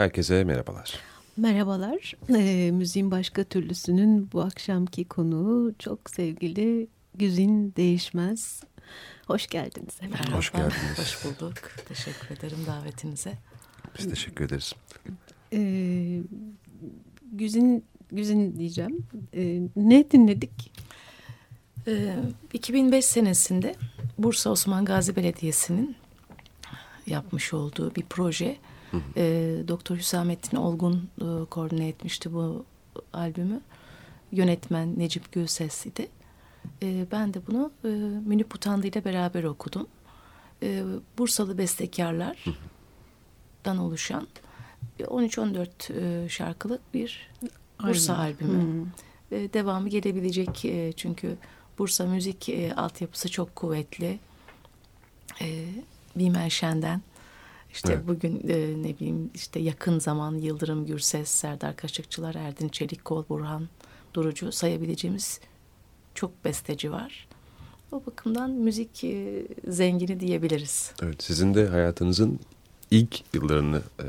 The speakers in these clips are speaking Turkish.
Herkese merhabalar. Merhabalar. E, müziğin başka türlüsünün bu akşamki konuğu çok sevgili Güzin Değişmez. Hoş geldiniz. Merhaba. Hoş geldiniz. Hoş bulduk. Teşekkür ederim davetinize. Biz teşekkür ederiz. E, Güzin, Güzin diyeceğim. E, ne dinledik? E, 2005 senesinde Bursa Osman Gazi Belediyesi'nin yapmış olduğu bir proje e, Doktor Hüsamettin Olgun e, koordine etmişti bu albümü. Yönetmen Necip Gülses idi. E, ben de bunu e, Münip Utandı ile beraber okudum. E, Bursalı bestekarlardan oluşan 13-14 e, şarkılık bir Bursa Aynen. albümü. E, devamı gelebilecek e, çünkü Bursa müzik e, altyapısı çok kuvvetli. E, Bimer Şen'den işte evet. bugün e, ne bileyim işte yakın zaman Yıldırım Gürses, Serdar Kaşıkçılar, Erdin Çelikkol, Burhan Durucu sayabileceğimiz çok besteci var. O bakımdan müzik e, zengini diyebiliriz. Evet, sizin de hayatınızın ilk yıllarını e,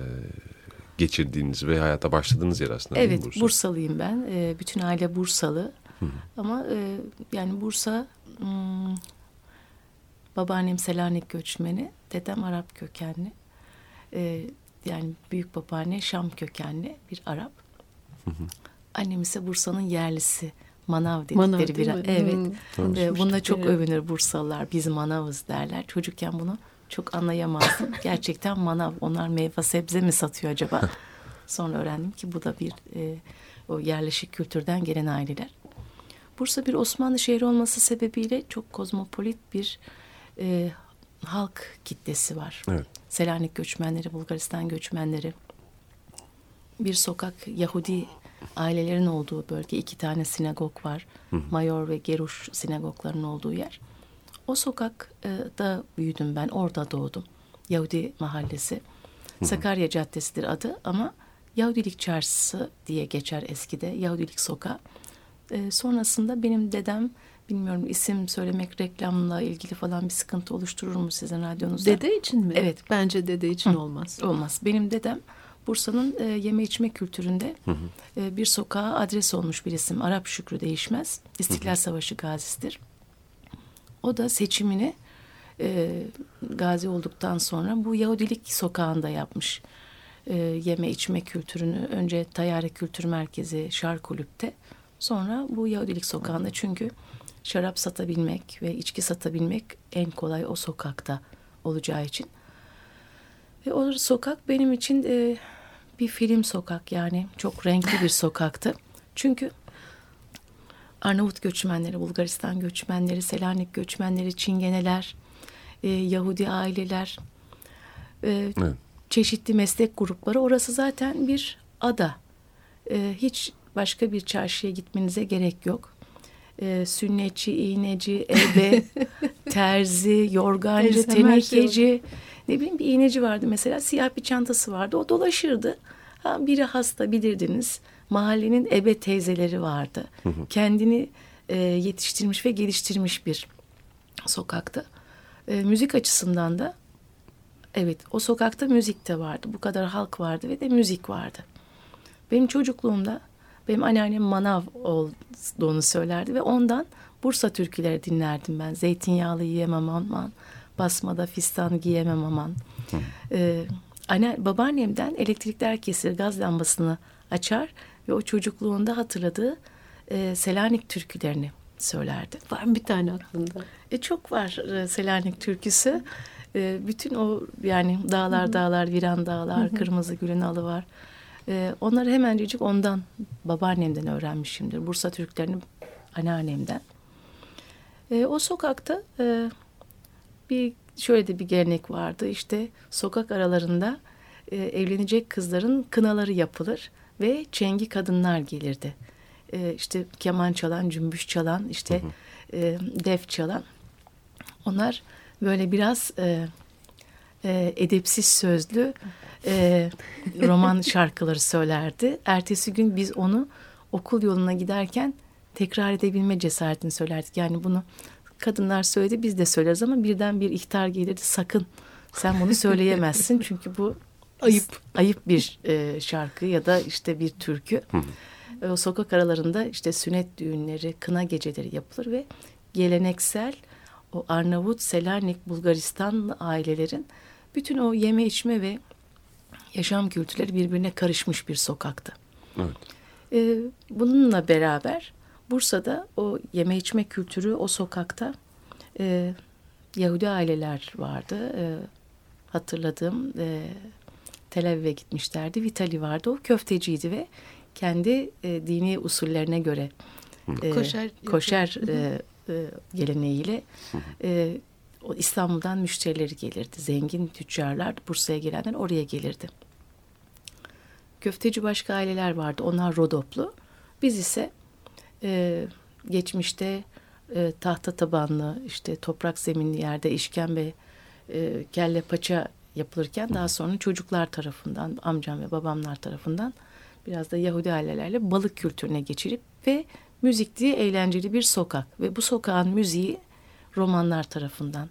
geçirdiğiniz ve hayata başladığınız yer aslında. Evet, Bursa? Bursalıyım ben. E, bütün aile Bursalı. Hı. Ama e, yani Bursa... Hmm, Babaannem Selanik göçmeni, dedem Arap kökenli. E, yani büyük babaanne Şam kökenli bir Arap. Annem ise Bursa'nın yerlisi. Manav dedikleri Manav bir evet. Hmm, bununla çok evet. övünür Bursalılar. Biz manavız derler. Çocukken bunu çok anlayamazdım. Gerçekten manav. Onlar meyve sebze mi satıyor acaba? Sonra öğrendim ki bu da bir e, o yerleşik kültürden gelen aileler. Bursa bir Osmanlı şehri olması sebebiyle çok kozmopolit bir e, halk kitlesi var. Evet. Selanik göçmenleri, Bulgaristan göçmenleri. Bir sokak Yahudi ailelerin olduğu bölge. iki tane sinagog var. Mayor ve Geruş sinagoglarının olduğu yer. O sokakta büyüdüm ben. Orada doğdum. Yahudi mahallesi. Sakarya Caddesi'dir adı ama Yahudilik Çarşısı diye geçer eskide. Yahudilik Sokağı. Ee, sonrasında benim dedem bilmiyorum isim söylemek reklamla ilgili falan bir sıkıntı oluşturur mu sizin radyonuzda? Dede için mi? Evet. Bence dede için Hı. olmaz. Olmaz. Benim dedem Bursa'nın e, yeme içme kültüründe e, bir sokağa adres olmuş bir isim. Arap Şükrü değişmez. İstiklal Savaşı gazisidir. O da seçimini e, gazi olduktan sonra bu Yahudilik sokağında yapmış. E, yeme içme kültürünü önce Tayyare Kültür Merkezi Şar Kulüp'te sonra bu Yahudilik sokağında çünkü şarap satabilmek ve içki satabilmek en kolay o sokakta olacağı için. Ve o sokak benim için e, bir film sokak yani çok renkli bir sokaktı. Çünkü Arnavut göçmenleri, Bulgaristan göçmenleri, Selanik göçmenleri, Çingeneler, e, Yahudi aileler, e, Evet. çeşitli meslek grupları. Orası zaten bir ada. E, hiç başka bir çarşıya gitmenize gerek yok. E, sünnetçi, iğneci, ebe, terzi, yorgancı, her şey tenekeci. ne bileyim bir iğneci vardı mesela siyah bir çantası vardı. O dolaşırdı. Ha, biri hasta bilirdiniz. Mahallenin ebe teyzeleri vardı. Kendini e, yetiştirmiş ve geliştirmiş bir sokakta. E, müzik açısından da evet o sokakta müzik de vardı. Bu kadar halk vardı ve de müzik vardı. Benim çocukluğumda benim anneannem manav olduğunu söylerdi ve ondan Bursa türküleri dinlerdim ben. Zeytinyağlı yiyemem aman, basmada fistan giyemem aman. Ee, anne, babaannemden elektrikler kesilir, gaz lambasını açar ve o çocukluğunda hatırladığı e, Selanik türkülerini söylerdi. Var mı bir tane aklında? E, çok var e, Selanik türküsü. E, bütün o yani dağlar dağlar, viran dağlar, kırmızı gülün alı var. E, onları hemencecik ondan, babaannemden öğrenmişimdir. Bursa türkülerini anneannemden. E, o sokakta e, bir şöyle de bir gelenek vardı. İşte sokak aralarında e, evlenecek kızların kınaları yapılır ve çengi kadınlar gelirdi. E, işte keman çalan, cümbüş çalan, işte e, def çalan. Onlar böyle biraz e, e, edepsiz sözlü e, roman şarkıları söylerdi. Ertesi gün biz onu okul yoluna giderken tekrar edebilme cesaretini söylerdik. Yani bunu kadınlar söyledi biz de söyleriz ama birden bir ihtar gelirdi sakın sen bunu söyleyemezsin çünkü bu ayıp ayıp bir e, şarkı ya da işte bir türkü. E, o sokak aralarında işte sünnet düğünleri, kına geceleri yapılır ve geleneksel o Arnavut, Selanik, Bulgaristan ailelerin bütün o yeme içme ve yaşam kültürleri birbirine karışmış bir sokaktı. Evet. Ee, bununla beraber Bursa'da o yeme içme kültürü o sokakta e, Yahudi aileler vardı. E, hatırladığım e, Tel Aviv'e gitmişlerdi. Vitali vardı. O köfteciydi ve kendi e, dini usullerine göre e, Koşer koşer e, e, geleneğiyle e, İstanbul'dan müşterileri gelirdi. Zengin tüccarlar Bursa'ya gelenler oraya gelirdi. Köfteci başka aileler vardı. Onlar Rodoplu. Biz ise e, geçmişte e, tahta tabanlı işte toprak zeminli yerde işkembe e, kelle paça yapılırken daha sonra çocuklar tarafından amcam ve babamlar tarafından biraz da Yahudi ailelerle balık kültürüne geçirip ve müzikli eğlenceli bir sokak ve bu sokağın müziği romanlar tarafından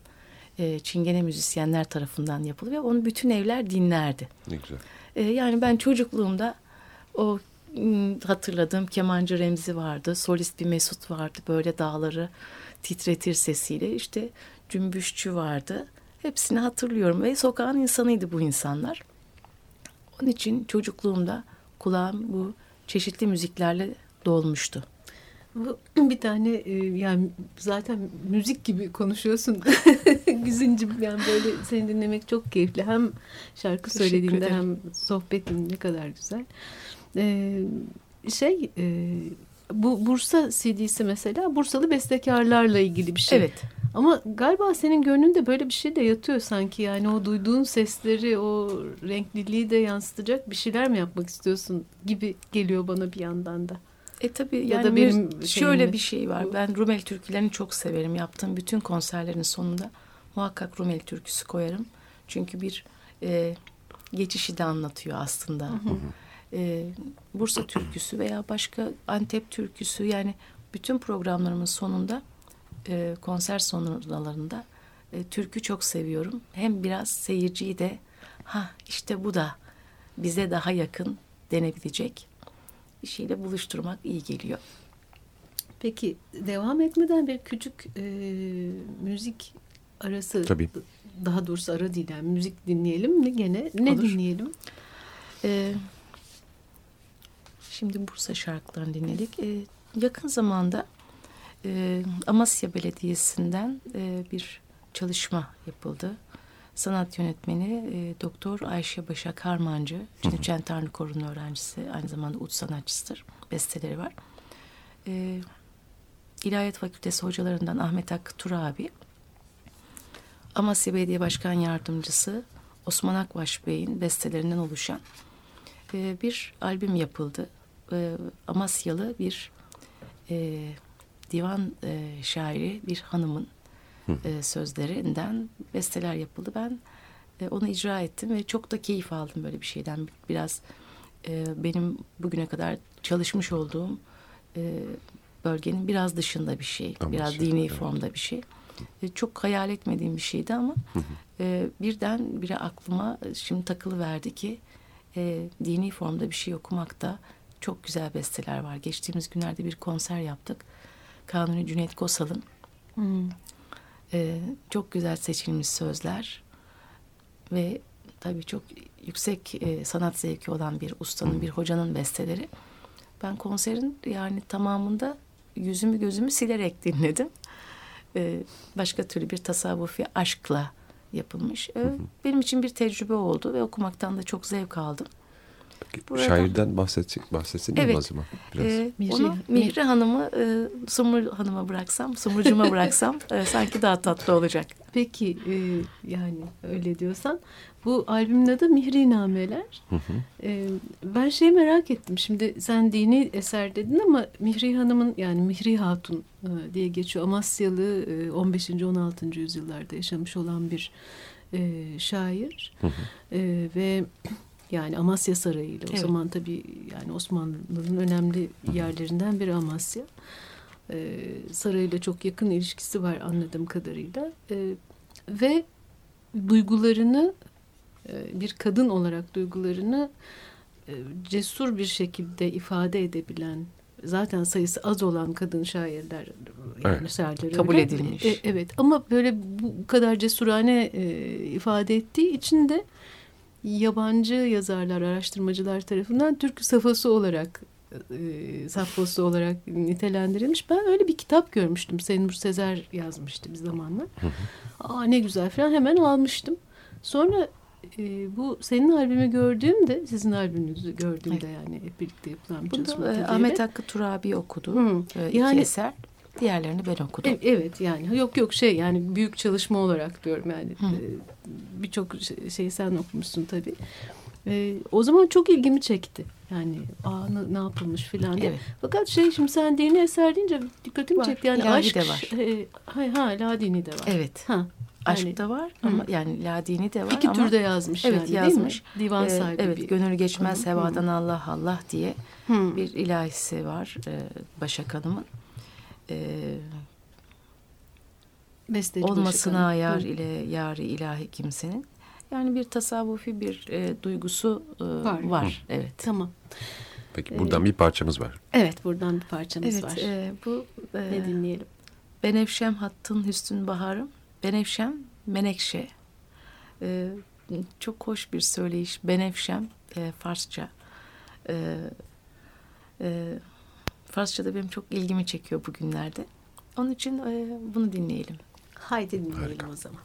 e, çingene müzisyenler tarafından yapılır ve onu bütün evler dinlerdi. Ne güzel. E, yani ben çocukluğumda o hatırladığım kemancı Remzi vardı. Solist bir Mesut vardı. Böyle dağları titretir sesiyle. İşte cümbüşçü vardı. Hepsini hatırlıyorum ve sokağın insanıydı bu insanlar. Onun için çocukluğumda kulağım bu çeşitli müziklerle dolmuştu. Bu bir tane e, yani zaten müzik gibi konuşuyorsun Güzincim yani böyle seni dinlemek çok keyifli hem şarkı Teşekkür söylediğinde ederim. hem sohbetin ne kadar güzel Ee, şey e, bu Bursa CD'si mesela Bursalı bestekarlarla ilgili bir şey Evet. ama galiba senin gönlünde böyle bir şey de yatıyor sanki yani o duyduğun sesleri o renkliliği de yansıtacak bir şeyler mi yapmak istiyorsun gibi geliyor bana bir yandan da. E tabii Ya yani da benim şöyle mi? bir şey var. Ben Rumeli türkülerini çok severim. Yaptığım bütün konserlerin sonunda muhakkak Rumeli türküsü koyarım. Çünkü bir e, geçişi de anlatıyor aslında. E, Bursa türküsü veya başka Antep türküsü yani bütün programlarımın sonunda e, konser sonralarında e, türkü çok seviyorum. Hem biraz seyirciyi de ha işte bu da bize daha yakın denebilecek bir şeyle buluşturmak iyi geliyor. Peki devam etmeden bir küçük e, müzik arası Tabii. daha doğrusu ara değil yani müzik dinleyelim mi gene ne Olur. dinleyelim? Ee, şimdi Bursa şarkılarını dinledik. Ee, yakın zamanda e, Amasya Belediyesi'nden e, bir çalışma yapıldı. Sanat yönetmeni e, Doktor Ayşe Başak Harmancı. Cent Tanrı Koru'nun öğrencisi. Aynı zamanda ut sanatçısıdır. Besteleri var. Ee, İlahiyat Fakültesi hocalarından Ahmet Hakkı Tura abi. Amasya Belediye Başkan Yardımcısı Osman Akbaş Bey'in bestelerinden oluşan e, bir albüm yapıldı. E, Amasyalı bir e, divan e, şairi bir hanımın e, sözlerinden besteler yapıldı. Ben e, onu icra ettim ve çok da keyif aldım böyle bir şeyden. Biraz e, benim bugüne kadar çalışmış olduğum e, bölgenin biraz dışında bir şey. biraz Amasya, dini evet. formda bir şey. E, çok hayal etmediğim bir şeydi ama e, birden bire aklıma şimdi takılı verdi ki e, dini formda bir şey okumakta çok güzel besteler var. Geçtiğimiz günlerde bir konser yaptık. Kanuni Cüneyt Kosal'ın Hmm. E, çok güzel seçilmiş sözler ve tabii çok yüksek e, sanat zevki olan bir ustanın, bir hocanın besteleri. Ben konserin yani tamamında yüzümü gözümü silerek dinledim. E, başka türlü bir tasavvufi aşkla yapılmış. E, benim için bir tecrübe oldu ve okumaktan da çok zevk aldım. Burada- Şairden bahsedecek, bahsetsin Evet. mi o zaman? Biraz. Mihri- onu Mihri Hanım'ı e, Sumru Hanım'a bıraksam, Sumrucuma bıraksam e, sanki daha tatlı olacak. Peki e, yani öyle diyorsan bu albümün adı Mihri Nameler. E, ben şeyi merak ettim. Şimdi sen dini eser dedin ama Mihri Hanım'ın yani Mihri Hatun e, diye geçiyor. Amasyalı e, 15. 16. yüzyıllarda yaşamış olan bir e, şair. E, ve yani Amasya Sarayı ile o Evet. zaman tabii yani Osmanlı'nın önemli yerlerinden biri Amasya. E, sarayla çok yakın ilişkisi var anladığım kadarıyla. E, ve duygularını e, bir kadın olarak duygularını e, cesur bir şekilde ifade edebilen zaten sayısı az olan kadın şairler yani Evet. şairler Kabul öyle. edilmiş. E, evet ama böyle bu kadar cesurane e, ifade ettiği için de yabancı yazarlar, araştırmacılar tarafından Türk safhası olarak e, safhası olarak nitelendirilmiş. Ben öyle bir kitap görmüştüm. Senur Sezer yazmıştı bir zamanlar. Aa ne güzel falan hemen almıştım. Sonra e, bu senin albümü gördüğümde, sizin albümünüzü gördüğümde yani hep birlikte yapılan bir çalışma. Bunu e, Ahmet evet. Hakkı Turabi okudu. Hı. E, iki Yani- eser. Diğerlerini ben okudum. E- Evet yani yok yok şey yani büyük çalışma olarak diyorum yani Hı. E, birçok şey, şeyi sen okumuşsun tabii. E, o zaman çok ilgimi çekti. Yani aa ne, ne yapılmış filan diye. Evet. Fakat şey şimdi sen dini eser deyince dikkatimi Var, çekti. Yani ilahi aşk de var. E, ha, ha ladini de var. Evet. Ha, Aşk yani da var Hı. ama yani ladini de var iki ama türde yazmış Evet, yani değil yazmış. mi? Divan e, sahibi evet bir. gönül geçmez Hı. hevadan Allah Allah diye Hı. bir ilahisi var e, Başak Hanım'ın. E, Besteci Başak olmasına Hanım. yar Hı. ile yari ilahi kimsenin. Yani bir tasavvufi bir e, duygusu e, Var. var. Evet. Tamam. Peki buradan bir parçamız var. Evet buradan bir parçamız Evet, var. e, bu e, ne dinleyelim? Benevşem Hattın Hüsnün Baharım Benevşem, Menekşe. E, çok hoş bir söyleyiş. Benevşem, e, Farsça. E, e, Farsça da benim çok ilgimi çekiyor bugünlerde. Onun için e, bunu dinleyelim. Haydi dinleyelim Harika. o zaman.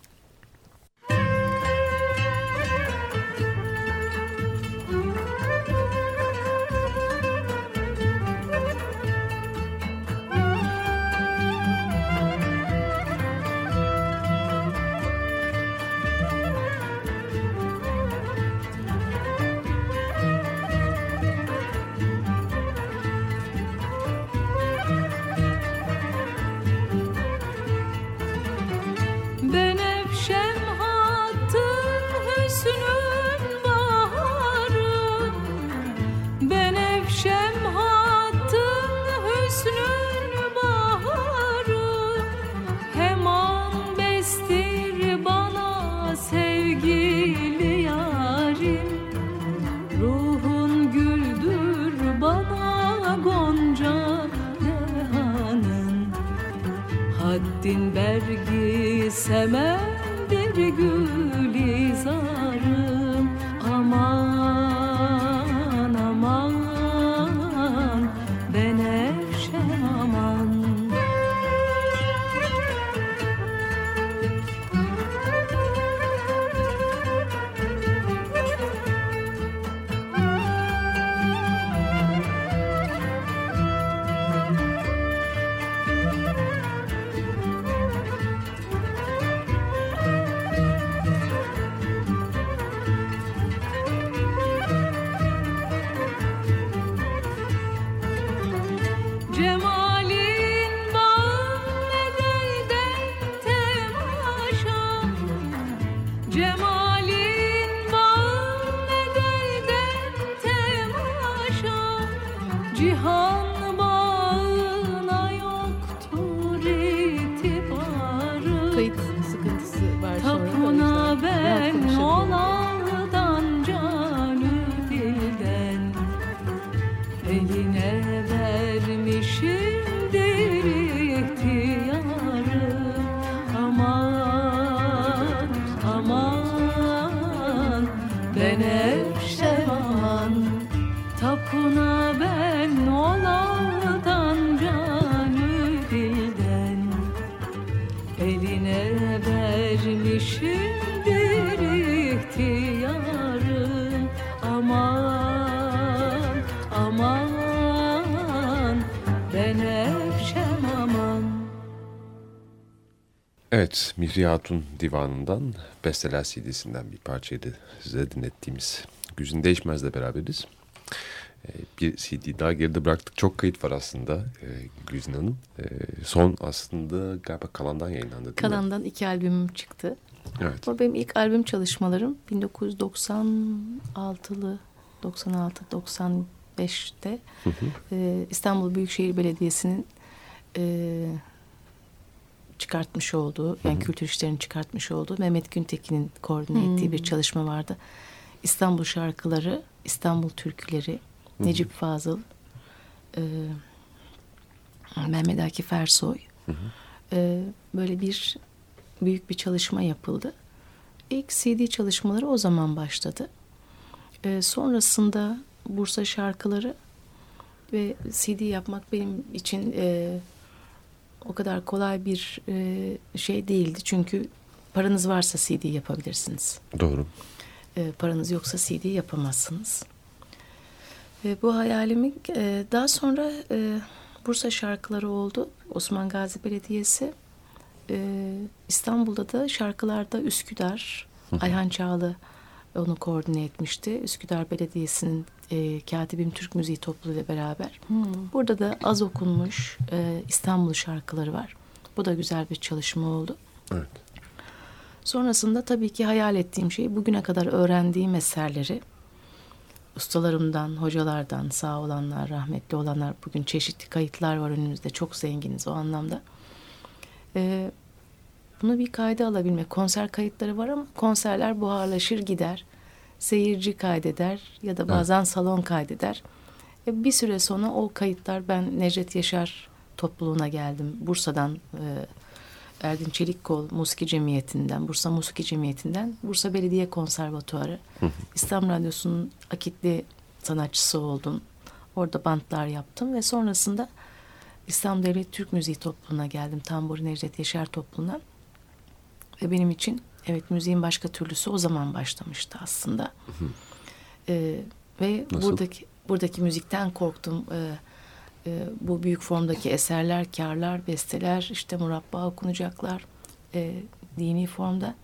Mihri Hatun Divanı'ndan Besteler CD'sinden bir parçaydı size dinlettiğimiz. Güzin Değişmez'le beraberiz. Ee, Bir CD daha geride bıraktık. Çok kayıt var aslında e, Güzin Hanım. Ee, Son aslında galiba Kalan'dan yayınlandı değil mi? Kalan'dan iki albümüm çıktı. Evet. Bu benim ilk albüm çalışmalarım 1996'lı 96-95'te Hı hı. e, İstanbul Büyükşehir Belediyesi'nin e, çıkartmış olduğu yani kültür işlerinin çıkartmış olduğu Mehmet Güntekin'in koordine ettiği bir çalışma vardı. İstanbul şarkıları, İstanbul türküleri, Necip Fazıl, e, Mehmet Akif Ersoy e, böyle bir büyük bir çalışma yapıldı. İlk CD çalışmaları o zaman başladı. E, sonrasında Bursa şarkıları ve CD yapmak benim için e, o kadar kolay bir e, şey değildi. Çünkü paranız varsa CD yapabilirsiniz. Doğru. E, paranız yoksa CD yapamazsınız. E, bu hayalimi e, daha sonra e, Bursa şarkıları oldu. Osman Gazi Belediyesi. E, İstanbul'da da şarkılarda Üsküdar, Ayhan Çağlı onu koordine etmişti. Üsküdar Belediyesi'nin e, Katibim Türk Müziği Topluluğu ile beraber. Burada da az okunmuş e, İstanbul şarkıları var. Bu da güzel bir çalışma oldu. Evet. Sonrasında tabii ki hayal ettiğim şey bugüne kadar öğrendiğim eserleri ustalarımdan, hocalardan, sağ olanlar, rahmetli olanlar bugün çeşitli kayıtlar var önümüzde. Çok zenginiz o anlamda. Ee, bunu bir kayda alabilmek. Konser kayıtları var ama konserler buharlaşır gider. Seyirci kaydeder ya da bazen salon kaydeder. E, bir süre sonra o kayıtlar ben Necdet Yaşar topluluğuna geldim. Bursa'dan e, Erdin Çelikkol Musiki Cemiyeti'nden, Bursa Musiki Cemiyeti'nden, Bursa Belediye Konservatuarı, İslam Radyosu'nun akitli sanatçısı oldum. Orada bantlar yaptım ve sonrasında İslam Devlet Türk Müziği Topluluğu'na geldim. Tamburi Necdet Yaşar Topluluğu'na. Ve benim için evet müziğin başka türlüsü o zaman başlamıştı aslında. Ee, ve Nasıl? buradaki buradaki müzikten korktum. Ee, e, bu büyük formdaki eserler, karlar, besteler, işte murabba okunacaklar e, dini formda.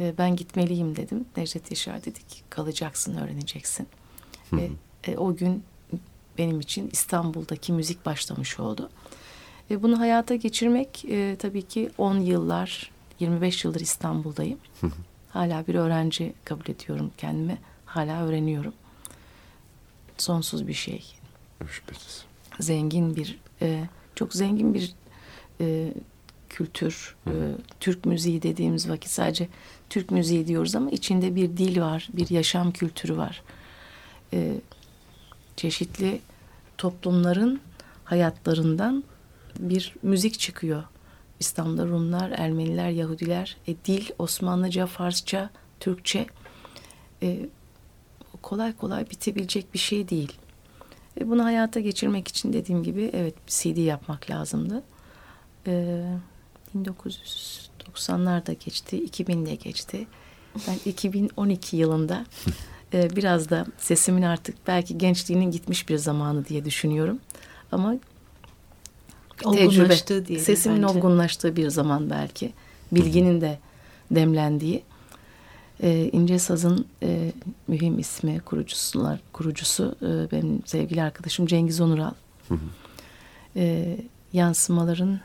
E, ben gitmeliyim dedim. Necdet Yaşar dedi ki kalacaksın, öğreneceksin. Ve e, o gün benim için İstanbul'daki müzik başlamış oldu. E, bunu hayata geçirmek e, tabii ki 10 yıllar, 25 yıldır İstanbul'dayım. Hala bir öğrenci kabul ediyorum kendime. Hala öğreniyorum. Sonsuz bir şey. Şüphesiz. Zengin bir, e, çok zengin bir e, kültür. E, Türk müziği dediğimiz vakit sadece Türk müziği diyoruz ama içinde bir dil var, bir yaşam kültürü var. E, çeşitli toplumların hayatlarından bir müzik çıkıyor. İslam'da Rumlar, Ermeniler, Yahudiler, e, dil Osmanlıca, Farsça, Türkçe e, kolay kolay bitebilecek bir şey değil. E, bunu hayata geçirmek için dediğim gibi evet CD yapmak lazımdı. E, 1990'lar da geçti, 2000 de geçti. Ben 2012 yılında e, biraz da sesimin artık belki gençliğinin gitmiş bir zamanı diye düşünüyorum. Ama Olgunlaştığı diyelim sesimin bence. olgunlaştığı bir zaman belki. Bilginin de demlendiği. E, İnce Saz'ın e, mühim ismi kurucusular kurucusu e, benim sevgili arkadaşım Cengiz Onural. E, yansımaların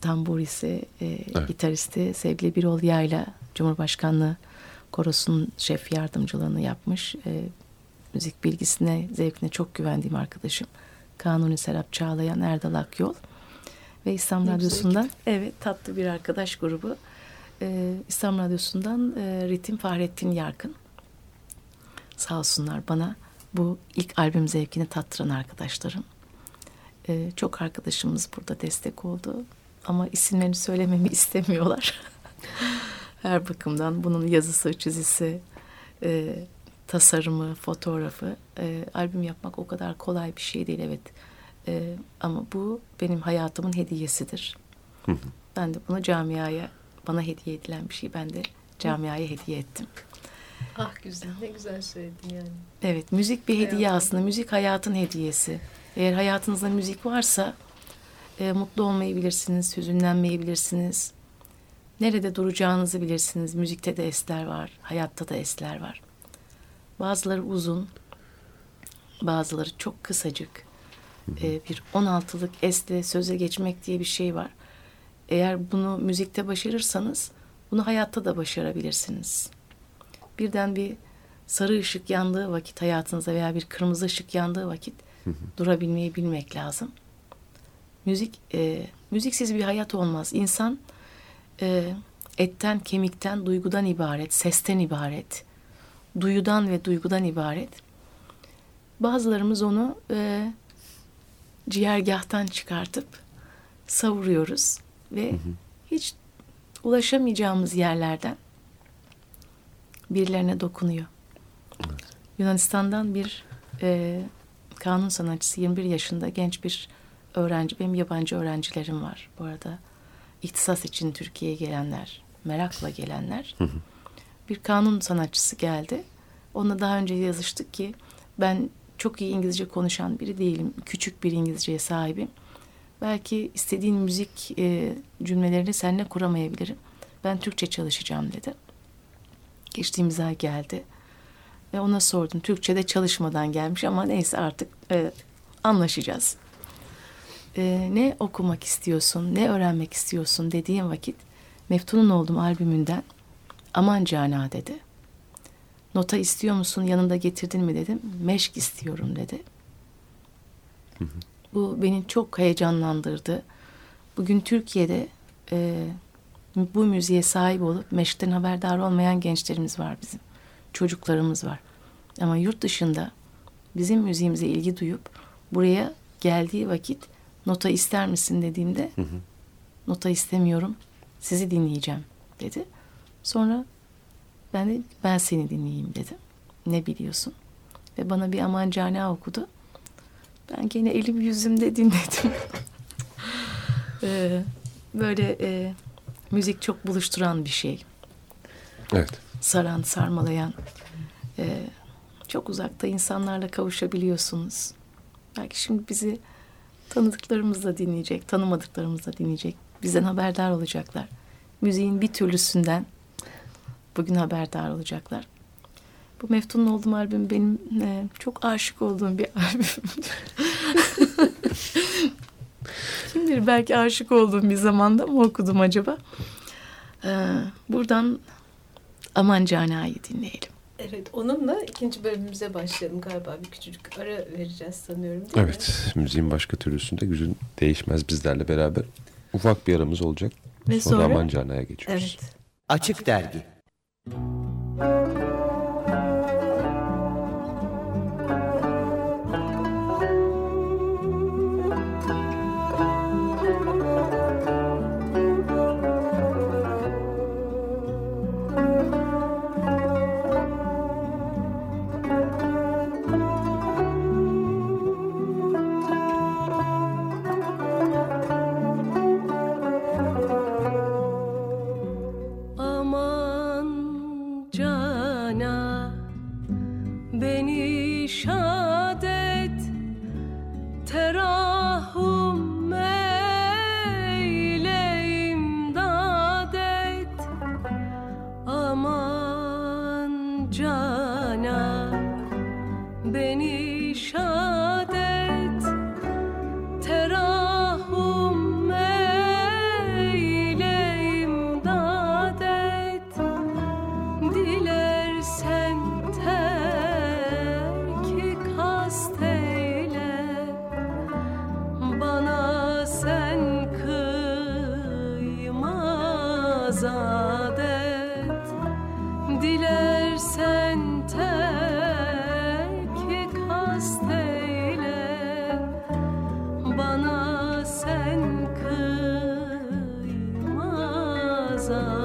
tamburisi, e, Evet. gitaristi sevgili Birol Yayla Cumhurbaşkanlığı Korosu'nun şef yardımcılığını yapmış. E, müzik bilgisine, zevkine çok güvendiğim arkadaşım. Kanuni Serap Çağlayan, Erdal Akyol ve İslam Radyosu'ndan evet tatlı bir arkadaş grubu. E, İslam Radyosu'ndan e, Ritim Fahrettin Yarkın. Sağ olsunlar bana bu ilk albüm zevkini tattıran arkadaşlarım. E, çok arkadaşımız burada destek oldu. Ama isimlerini söylememi istemiyorlar. Her bakımdan bunun yazısı, çizisi, e, tasarımı, fotoğrafı. E, albüm yapmak o kadar kolay bir şey değil evet. E, ama bu benim hayatımın hediyesidir. ben de bunu camiaya, bana hediye edilen bir şey ben de camiaya hediye ettim. Ah güzel ne güzel söyledin yani. Evet, müzik bir hediye Hayatın. aslında. Müzik hayatın hediyesi. Eğer hayatınızda müzik varsa e, mutlu olmayı bilirsiniz, hüzünlenmeyi bilirsiniz. Nerede duracağınızı bilirsiniz. Müzikte de esler var, hayatta da esler var. Bazıları uzun, bazıları çok kısacık. E, bir 16'lık esle söze geçmek diye bir şey var. Eğer bunu müzikte başarırsanız bunu hayatta da başarabilirsiniz. Birden bir sarı ışık yandığı vakit hayatınızda veya bir kırmızı ışık yandığı vakit durabilmeyi bilmek lazım. Müzik, e, müziksiz bir hayat olmaz. İnsan e, etten, kemikten, duygudan ibaret, sesten ibaret, duyudan ve duygudan ibaret. Bazılarımız onu e, ciğergahtan çıkartıp savuruyoruz ve hiç ulaşamayacağımız yerlerden birilerine dokunuyor. Yunanistan'dan bir e, kanun sanatçısı 21 yaşında genç bir öğrenci. Benim yabancı öğrencilerim var bu arada. İhtisas için Türkiye'ye gelenler, merakla gelenler. Bir kanun sanatçısı geldi. Onunla daha önce yazıştık ki ben çok iyi İngilizce konuşan biri değilim. Küçük bir İngilizceye sahibim. Belki istediğin müzik e, cümlelerini seninle kuramayabilirim. Ben Türkçe çalışacağım dedi. Geçtiğimiz ay geldi. Ve ona sordum. Türkçe'de çalışmadan gelmiş ama neyse artık e, anlaşacağız. E, ne okumak istiyorsun, ne öğrenmek istiyorsun dediğim vakit Meftun'un oldum albümünden aman cana dedi. Nota istiyor musun yanında getirdin mi dedim. Meşk istiyorum dedi. Bu beni çok heyecanlandırdı. Bugün Türkiye'de e, bu müziğe sahip olup meşkten haberdar olmayan gençlerimiz var bizim. Çocuklarımız var. Ama yurt dışında bizim müziğimize ilgi duyup buraya geldiği vakit nota ister misin dediğimde Nota istemiyorum. Sizi dinleyeceğim dedi. Sonra ben de ben seni dinleyeyim dedim. Ne biliyorsun? Ve bana bir aman cana okudu. Ben gene elim yüzümde dinledim. Ee, böyle e, müzik çok buluşturan bir şey. Evet. Saran, sarmalayan. e, çok uzakta insanlarla kavuşabiliyorsunuz. Belki şimdi bizi tanıdıklarımız da dinleyecek, tanımadıklarımız da dinleyecek. Bizden haberdar olacaklar. Müziğin bir türlüsünden bugün haberdar olacaklar. Bu Meftun'un olduğum albüm benim e, çok aşık olduğum bir albüm. Kim bilir belki aşık olduğum bir zamanda mı okudum acaba? Ee, buradan Aman Cana'yı dinleyelim. Evet onunla ikinci bölümümüze başlayalım galiba. Bir küçücük ara vereceğiz sanıyorum değil mi? Evet. Müziğin başka türlüsünde gücün değişmez bizlerle beraber. Ufak bir aramız olacak. Ve sonra, sonra- Aman Cana'ya geçiyoruz. Evet. Açık Dergi Aman casa.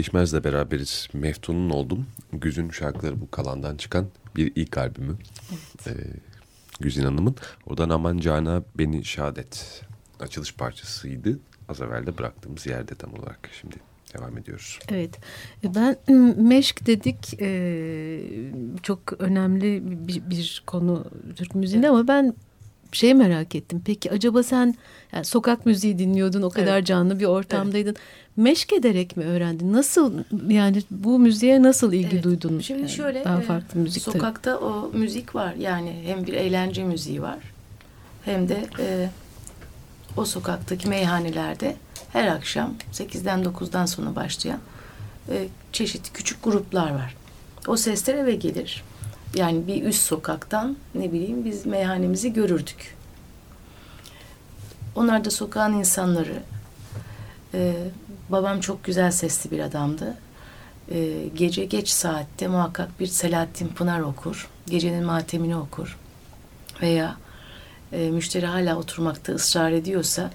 Değişmez'le beraberiz. Meftun'un oldum. Güzin şarkıları bu kalandan çıkan bir ilk albümü. Ee, Güzin Hanım'ın. Oradan Aman Cana Beni Şadet açılış parçasıydı. Az evvel de bıraktığımız yerde tam olarak. Şimdi devam ediyoruz. Evet. E, Ben meşk dedik e, çok önemli bir, bir konu Türk müziğinde ama ben şey merak ettim. Peki acaba sen yani sokak müziği dinliyordun, o kadar Evet. canlı bir ortamdaydın. Meşk ederek mi öğrendin? Nasıl yani bu müziğe nasıl ilgi Evet. duydun? Şimdi Yani şöyle daha e, farklı müzik tabii. sokakta o müzik var yani hem bir eğlence müziği var hem de e, o sokaktaki meyhanelerde her akşam 8'den 9'dan sonra başlayan e, çeşitli küçük gruplar var. O sesler eve gelir. Yani bir üst sokaktan ne bileyim biz meyhanemizi görürdük. Onlar da sokağın insanları. E, babam çok güzel sesli bir adamdı. E, gece geç saatte muhakkak bir Selahattin Pınar okur. Gecenin matemini okur. Veya e, müşteri hala oturmakta ısrar ediyorsa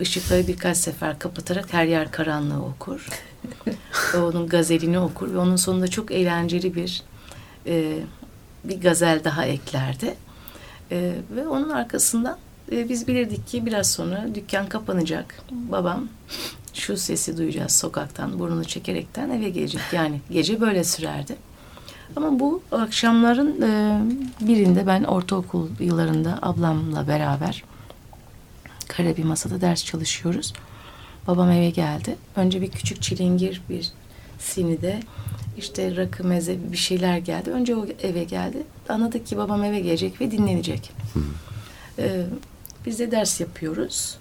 ışıkları birkaç sefer kapatarak her yer karanlığı okur. Onun gazelini okur ve onun sonunda çok eğlenceli bir e, bir gazel daha eklerdi. E, ve onun arkasından e, biz bilirdik ki biraz sonra dükkan kapanacak. Babam şu sesi duyacağız sokaktan burnunu çekerekten eve gelecek. Yani gece böyle sürerdi. Ama bu akşamların e, birinde ben ortaokul yıllarında ablamla beraber kare bir masada ders çalışıyoruz. Babam eve geldi. Önce bir küçük çilingir bir sinide işte rakı meze bir şeyler geldi. Önce o eve geldi. Anladık ki babam eve gelecek ve dinlenecek. Ee, biz de ders yapıyoruz.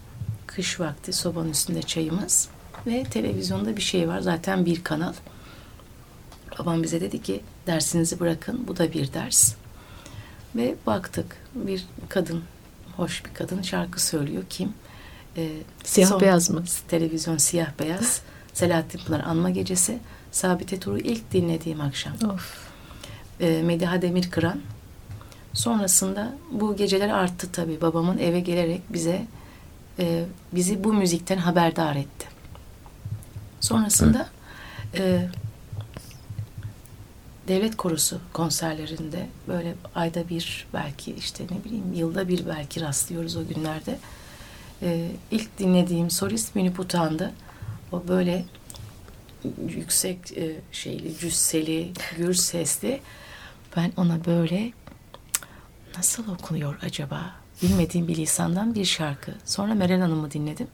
Kış vakti sobanın üstünde çayımız ve televizyonda bir şey var. Zaten bir kanal. Babam bize dedi ki dersinizi bırakın. Bu da bir ders. Ve baktık bir kadın, hoş bir kadın şarkı söylüyor. Kim? Ee, Siyah son- beyaz mı? Televizyon siyah beyaz. Selahattin Pınar Anma Gecesi. Sabit Etur'u ilk dinlediğim akşam. Of. E, Mediha Demirkıran. Sonrasında bu geceler arttı tabii. Babamın eve gelerek bize e, bizi bu müzikten haberdar etti. Sonrasında e, devlet korusu konserlerinde böyle ayda bir belki işte ne bileyim yılda bir belki rastlıyoruz o günlerde. E, ilk dinlediğim solist Münip Utan'dı. O böyle yüksek e, şeyli, cüsseli, gür sesli. Ben ona böyle nasıl okunuyor acaba? Bilmediğim bir lisandan bir şarkı. Sonra Meral Hanım'ı dinledim.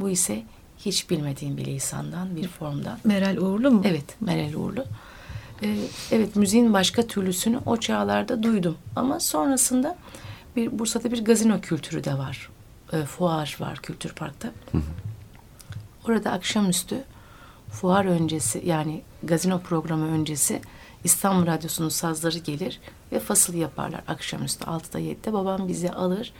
Bu ise hiç bilmediğim bir lisandan, bir formdan. Meral Uğurlu mu? Evet, Meral Uğurlu. Ee, evet, müziğin başka türlüsünü o çağlarda duydum. Ama sonrasında bir Bursa'da bir gazino kültürü de var. Ee, fuar var Kültür Park'ta. Orada akşamüstü fuar öncesi yani gazino programı öncesi İstanbul Radyosu'nun sazları gelir ve fasıl yaparlar akşamüstü 6'da 7'de. Babam bizi alır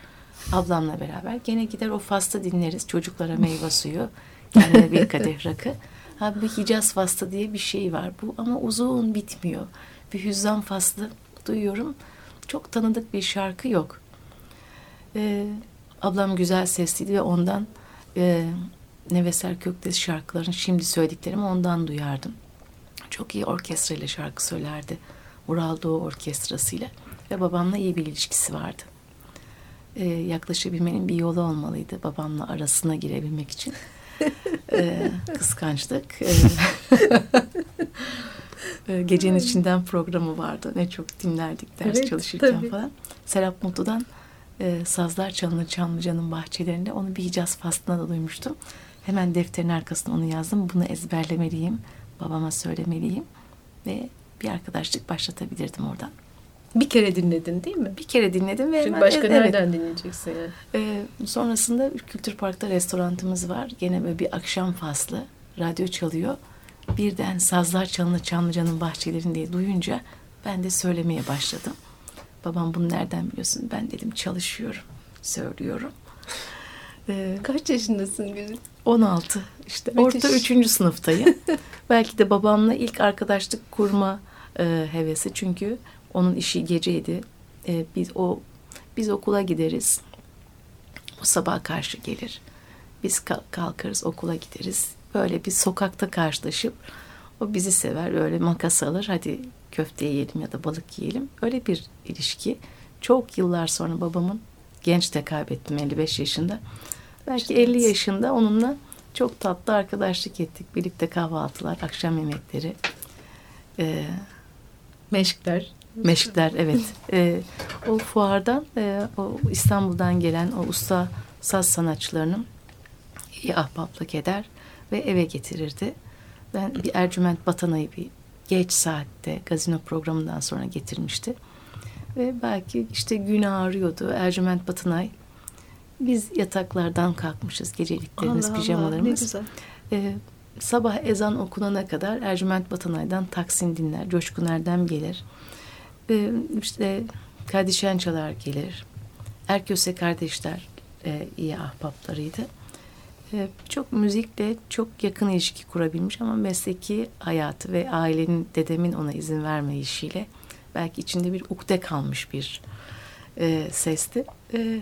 ablamla beraber. Gene gider o faslı dinleriz. Çocuklara meyve suyu, kendine bir kadeh rakı. Ha bir Hicaz faslı diye bir şey var bu ama uzun bitmiyor. Bir hüzzam faslı duyuyorum. Çok tanıdık bir şarkı yok. Ee, ablam güzel sesliydi ve ondan e, Neveser Köktes şarkılarını şimdi söylediklerimi ondan duyardım. Çok iyi orkestra ile şarkı söylerdi. Ural Doğu Orkestrası'yla ve babamla iyi bir ilişkisi vardı. Ee, yaklaşabilmenin bir yolu olmalıydı babamla arasına girebilmek için. Ee, kıskançlık. Ee, e, Gecenin içinden programı vardı. Ne çok dinlerdik ders Evet, çalışırken tabii. falan. Serap Mutlu'dan e, Sazlar Çalınır Çamlıca'nın bahçelerinde onu bir Hicaz faslına da duymuştum. Hemen defterin arkasına onu yazdım. Bunu ezberlemeliyim. Babama söylemeliyim. Ve bir arkadaşlık başlatabilirdim oradan. Bir kere dinledin değil mi? Bir kere dinledim ve Çünkü hemen- başka evet. nereden dinleyeceksin yani? Ee, sonrasında Kültür Park'ta restorantımız var. Gene böyle bir akşam faslı. Radyo çalıyor. Birden sazlar çalınır Çamlıca'nın bahçelerinde duyunca ben de söylemeye başladım. Babam bunu nereden biliyorsun? Ben dedim çalışıyorum, söylüyorum. Ee, Kaç yaşındasın Gülüm? 16 işte Müthiş. orta 3. sınıftayım. Belki de babamla ilk arkadaşlık kurma e, hevesi çünkü onun işi geceydi. E, biz o biz okula gideriz. O sabah karşı gelir. Biz ka- kalkarız okula gideriz. böyle bir sokakta karşılaşıp o bizi sever öyle makas alır hadi köfte yiyelim ya da balık yiyelim. Öyle bir ilişki. Çok yıllar sonra babamın genç de kaybettim 55 yaşında. Belki 50 yaşında onunla çok tatlı arkadaşlık ettik. Birlikte kahvaltılar, akşam yemekleri. Ee, Meşkler. Meşkler evet. Ee, o fuardan e, o İstanbul'dan gelen o usta saz sanatçılarının iyi ahbaplık eder ve eve getirirdi. Ben bir Ercüment Batanay'ı bir geç saatte gazino programından sonra getirmişti. Ve belki işte gün ağrıyordu. Ercüment Batanay biz yataklardan kalkmışız geceliklerimiz, Allah Allah, ne pijamalarımız. güzel. Ee, sabah ezan okunana kadar Ercüment Batanay'dan Taksim dinler, Coşkun Erdem gelir. Ee, işte Kadi Şençalar gelir. Erköse kardeşler e, iyi ahbaplarıydı. Ee, çok müzikle çok yakın ilişki kurabilmiş ama mesleki hayatı ve ailenin, dedemin ona izin vermeyişiyle belki içinde bir ukde kalmış bir e, sesti. E,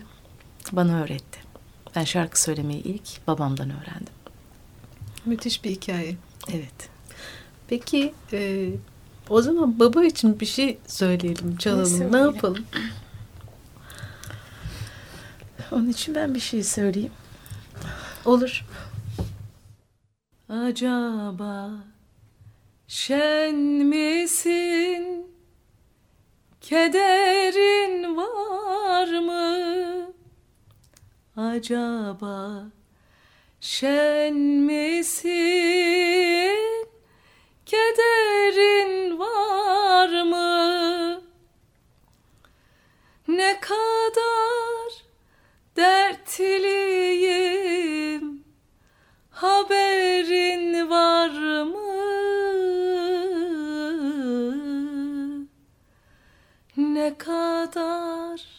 bana öğretti. Ben şarkı söylemeyi ilk babamdan öğrendim. Müthiş bir hikaye. Evet. Peki e, o zaman baba için bir şey söyleyelim, çalalım. Ne, söyleyelim? yapalım? Onun için ben bir şey söyleyeyim. Olur. Acaba şen misin? Kederin var Acaba şen misin? Kederin var mı? Ne kadar dertliyim Haberin var mı? Ne kadar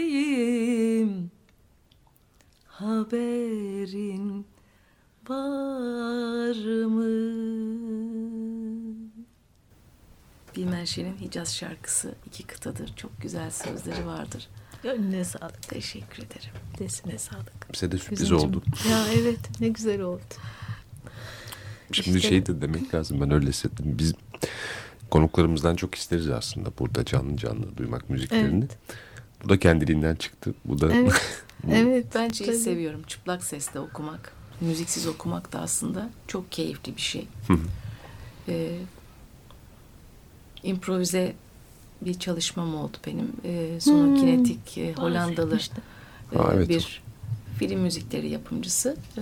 dertliyim Haberin var mı? Bilmen Şen'in Hicaz şarkısı iki kıtadır. Çok güzel sözleri vardır. Önüne sağlık. Teşekkür ederim. Desine sağlık. Bize de sürpriz Güzincim. oldu. Ya evet ne güzel oldu. Şimdi İşte- şey de demek lazım ben öyle hissettim. Biz konuklarımızdan çok isteriz aslında burada canlı canlı duymak müziklerini. Bu da kendiliğinden çıktı. Bu da Evet. evet. Ben şeyi tabii. seviyorum. Çıplak sesle okumak. Müziksiz okumak da aslında çok keyifli bir şey. Ee, improvize bir çalışmam oldu benim. Ee, Sonokinetik e, Hollandalı e, evet. bir film müzikleri yapımcısı. Ee,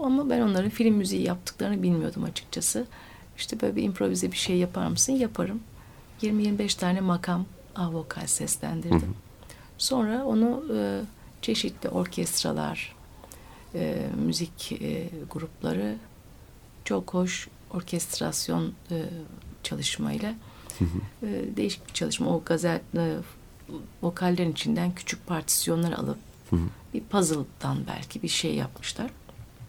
ama ben onların film müziği yaptıklarını bilmiyordum açıkçası. İşte böyle bir improvize bir şey yapar mısın? Yaparım. 20-25 tane makam, ah vokal seslendirdim. Hı hı. Sonra onu e, çeşitli orkestralar, e, müzik e, grupları çok hoş orkestrasyon e, çalışmayla e, değişik bir çalışma. O gazel e, vokallerin içinden küçük partisyonlar alıp Hı hı. bir puzzle'dan belki bir şey yapmışlar.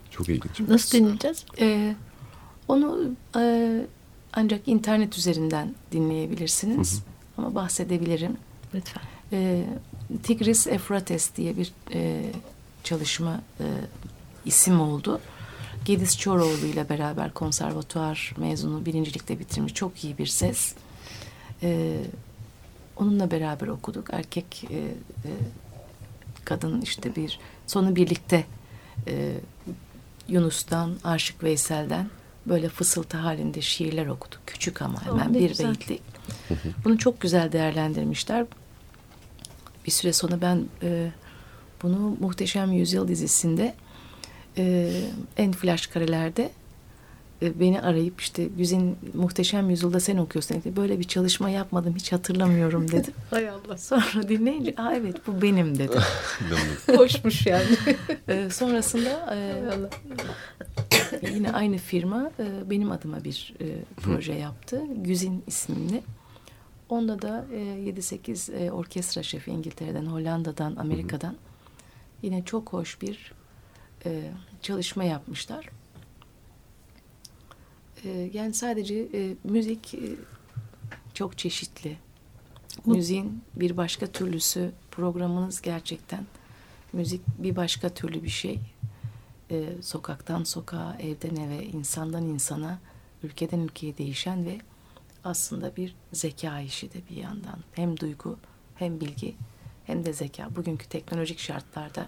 çok ilginç. Nasıl dinleyeceğiz? E, onu e, ancak internet üzerinden dinleyebilirsiniz. Ama bahsedebilirim. Lütfen. E, Tigris Efrates diye bir e, çalışma e, isim oldu. Gediz Çoroğlu ile beraber konservatuar mezunu birincilikte bitirmiş. Çok iyi bir ses. E, onunla beraber okuduk. Erkek e, e, kadın işte bir sonu birlikte e, Yunus'tan, Aşık Veysel'den böyle fısıltı halinde şiirler okuduk. Küçük ama hemen bir güzel. beyitlik. Bunu çok güzel değerlendirmişler. Bir süre sonra ben e, bunu Muhteşem Yüzyıl dizisinde e, en flash karelerde beni arayıp işte Güzin Muhteşem Yüzyıl'da sen okuyorsun. dedi. Böyle bir çalışma yapmadım hiç hatırlamıyorum dedim. Hay Allah. Sonra dinleyince Aa, evet bu benim dedi. Hoşmuş yani. E, sonrasında e, yine aynı firma e, benim adıma bir e, proje yaptı. Güzin isimli. Onda da e, 7-8 e, orkestra şefi İngiltere'den, Hollanda'dan, Amerika'dan yine çok hoş bir e, çalışma yapmışlar. E, yani sadece e, müzik e, çok çeşitli. Bu- Müziğin bir başka türlüsü programınız gerçekten müzik bir başka türlü bir şey. e, sokaktan sokağa, evden eve, insandan insana, ülkeden ülkeye değişen ve aslında bir zeka işi de bir yandan. Hem duygu, hem bilgi, hem de zeka. Bugünkü teknolojik şartlarda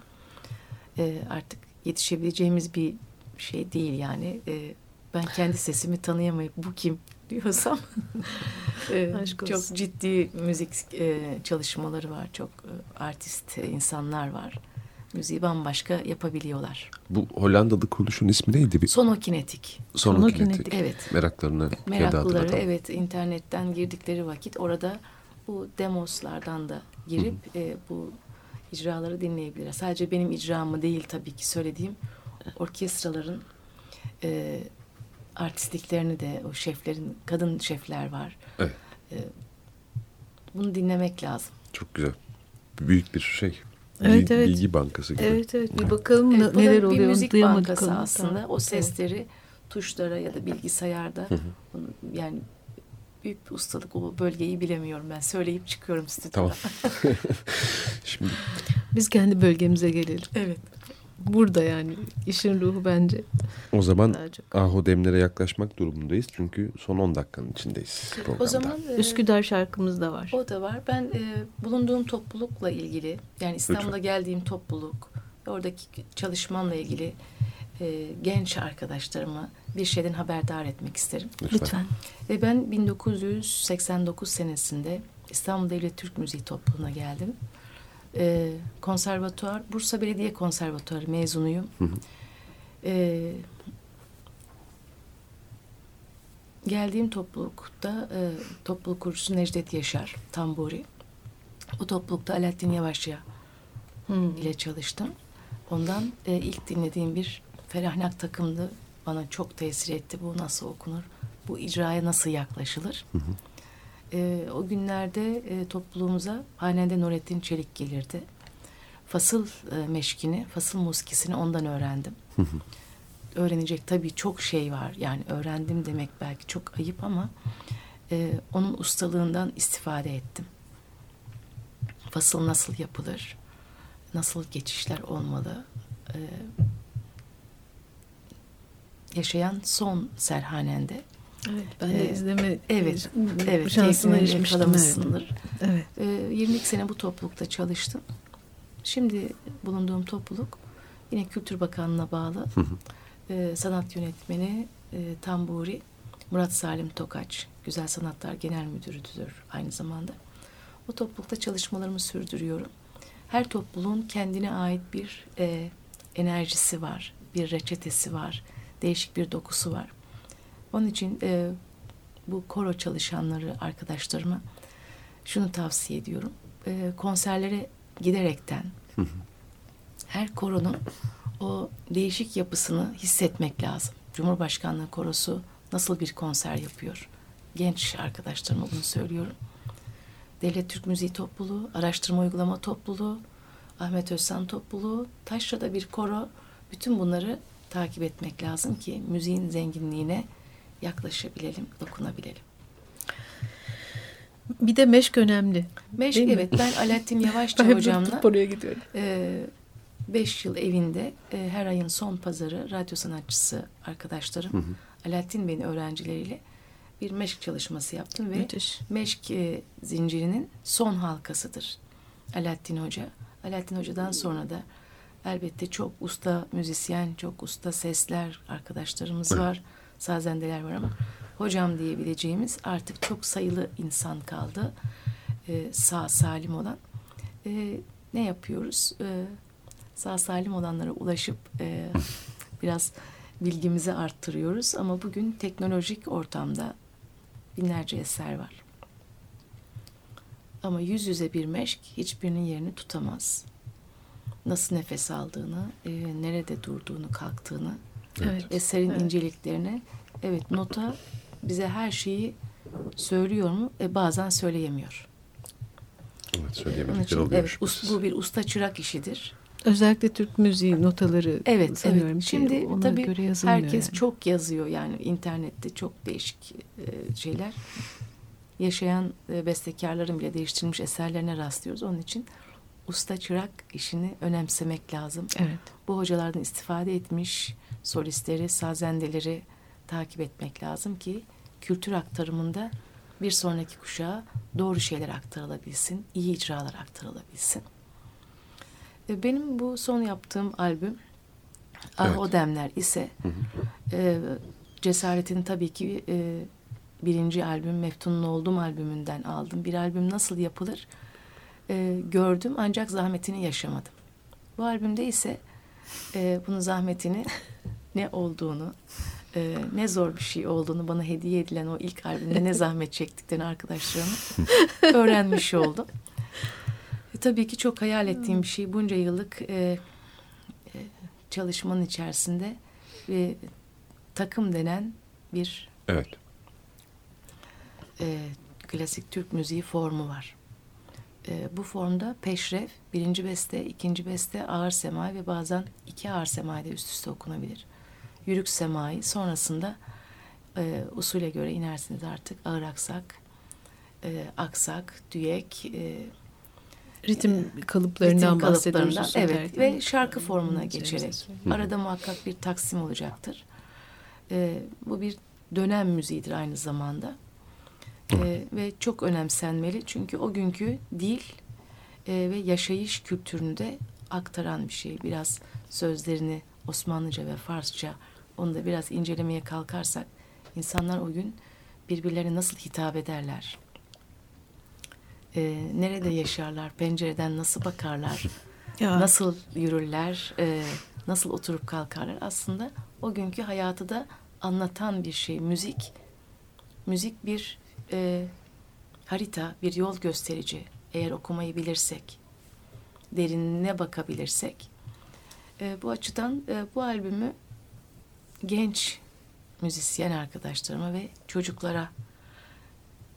e, artık yetişebileceğimiz bir şey değil yani. E, ben kendi sesimi tanıyamayıp bu kim diyorsam e, çok olsun. ciddi müzik e, çalışmaları var. Çok e, artist e, insanlar var. Müziği bambaşka yapabiliyorlar. Bu Hollandalı kuruluşun ismi neydi? Bir Sonokinetik. Sonokinetik. Evet. Meraklarını Meraklıları tamam. evet internetten girdikleri vakit orada bu demoslardan da girip e, bu icraları dinleyebilirler. Sadece benim icramı değil tabii ki söylediğim orkestraların e, artistliklerini de o şeflerin kadın şefler var. Evet. E, bunu dinlemek lazım. Çok güzel. Büyük bir şey. Evet, Bilgi, evet. bilgi bankası gibi. Evet evet bir bakalım Evet, neler da oluyor. bir müzik duyamadık bankası onu. aslında. Tamam. O sesleri tuşlara ya da bilgisayarda bunu, yani büyük bir ustalık o bölgeyi bilemiyorum ben. Söyleyip çıkıyorum stüdyoda. Tamam. Şimdi Biz kendi bölgemize gelelim. Evet. Burada yani işin ruhu bence o zaman. Aho Demler'e yaklaşmak durumundayız. Çünkü son 10 dakikanın içindeyiz programda. O zaman e, Üsküdar şarkımız da var. o da var. Ben e, bulunduğum toplulukla ilgili yani İstanbul'a Lütfen. geldiğim topluluk oradaki çalışmamla ilgili e, genç arkadaşlarımı bir şeyden haberdar etmek isterim. Lütfen. Lütfen. Ve ben 1989 senesinde İstanbul Devlet Türk Müziği Topluluğu'na geldim. Ee, konservatuar, Bursa Belediye Konservatuarı mezunuyum. hı. Ee, geldiğim toplulukta e, topluluk kurucusu Necdet Yaşar, Tamburi. O toplulukta Alaaddin Yavaşça Hmm. ile çalıştım. Ondan e, ilk dinlediğim bir Ferahnak takımdı. Bana çok tesir etti. Bu nasıl okunur? Bu icraya nasıl yaklaşılır? E, o günlerde e, topluluğumuza hanende Nurettin Çelik gelirdi. Fasıl e, meşkini, fasıl muskisini ondan öğrendim. Öğrenecek tabii çok şey var. Yani öğrendim demek belki çok ayıp ama e, onun ustalığından istifade ettim. Fasıl nasıl yapılır? Nasıl geçişler olmalı? E, yaşayan son serhanende. Evet, ben de Ee, izleme Evet, bu evet. şansına erişmiştim. Evet. evet. Ee, 22 sene bu toplulukta çalıştım. Şimdi bulunduğum topluluk yine Kültür Bakanlığı'na bağlı. Ee, sanat yönetmeni e, Tamburi Murat Salim Tokaç, Güzel Sanatlar Genel Müdürüdür aynı zamanda. O toplulukta çalışmalarımı sürdürüyorum. Her topluluğun kendine ait bir e, enerjisi var, bir reçetesi var, değişik bir dokusu var. Onun için e, bu koro çalışanları arkadaşlarıma şunu tavsiye ediyorum. E, konserlere giderekten her koronun o değişik yapısını hissetmek lazım. Cumhurbaşkanlığı korosu nasıl bir konser yapıyor? Genç arkadaşlarıma bunu söylüyorum. Devlet Türk Müziği Topluluğu, Araştırma Uygulama Topluluğu, Ahmet Özsan Topluluğu, Taşra'da bir koro. Bütün bunları takip etmek lazım ki müziğin zenginliğine yaklaşabilelim, dokunabilelim. Bir de meşk önemli. Meşk Değil mi? evet ben Alaaddin Yavaşça Ben hocamla oraya gidiyorum. e, beş yıl evinde e, her ayın son pazarı radyo sanatçısı arkadaşlarım Alaaddin Bey'in öğrencileriyle bir meşk çalışması yaptım ve Müthiş. meşk e, zincirinin son halkasıdır Alaaddin Hoca. Alaaddin Hoca'dan sonra da elbette çok usta müzisyen, çok usta sesler arkadaşlarımız var, sazendeler var ama hocam diyebileceğimiz artık çok sayılı insan kaldı e, sağ salim olan. E, ne yapıyoruz? E, sağ salim olanlara ulaşıp e, biraz bilgimizi arttırıyoruz ama bugün teknolojik ortamda binlerce eser var. Ama yüz yüze bir meşk hiçbirinin yerini tutamaz. Nasıl nefes aldığını, e, nerede durduğunu, kalktığını, Evet. eserin Evet. inceliklerini. Evet nota bize her şeyi söylüyor mu? E, bazen söyleyemiyor. Evet söyleyemedikleri oluyor. evet, us- bu bir usta çırak işidir. Özellikle Türk müziği notaları Evet, sanıyorum evet. Şimdi ona tabii göre herkes yani. çok yazıyor yani internette çok değişik e, şeyler. Yaşayan e, bestekarların bile değiştirilmiş eserlerine rastlıyoruz. Onun için usta çırak işini önemsemek lazım. Evet. Bu hocalardan istifade etmiş solistleri, sazendeleri takip etmek lazım ki kültür aktarımında bir sonraki kuşağa doğru şeyler aktarılabilsin, iyi icralar aktarılabilsin. E, Benim bu son yaptığım albüm Ah Evet. O Demler ise e, Cesaret'in tabii ki e, birinci albüm Meftun'un Oldum albümünden aldım. Bir albüm nasıl yapılır e, gördüm ancak zahmetini yaşamadım. Bu albümde ise e, bunun zahmetini ne olduğunu, e, ne zor bir şey olduğunu bana hediye edilen o ilk albümde ne zahmet çektiklerini arkadaşlarımın öğrenmiş oldum. E, tabii ki çok hayal ettiğim bir şey. Bunca yıllık e, e, çalışmanın içerisinde bir takım denen bir Evet. e, klasik Türk müziği formu var. E, bu formda peşref, birinci beste, ikinci beste, ağır semai ve bazen iki ağır semai de üst üste okunabilir. Yürük semai, sonrasında e, usule göre inersiniz artık ağır aksak, e, aksak, düyek, e, Ritim kalıplarından ritim bahsediyoruz. kalıplarından, Evet ve şarkı formuna geçerek. Arada muhakkak bir taksim olacaktır. Ee, bu bir dönem müziğidir aynı zamanda. Ee, ve çok önemsenmeli çünkü o günkü dil e, ve yaşayış kültürünü de aktaran bir şey. Biraz sözlerini Osmanlıca ve Farsça onu da biraz incelemeye kalkarsak insanlar o gün birbirlerine nasıl hitap ederler? Ee, nerede yaşarlar? Pencereden nasıl bakarlar? Ya, nasıl yürürler, e, nasıl oturup kalkarlar aslında o günkü hayatı da anlatan bir şey. Müzik, müzik bir e, harita, bir yol gösterici. Eğer okumayı bilirsek, derinine bakabilirsek. E, bu açıdan e, bu albümü genç müzisyen arkadaşlarıma ve çocuklara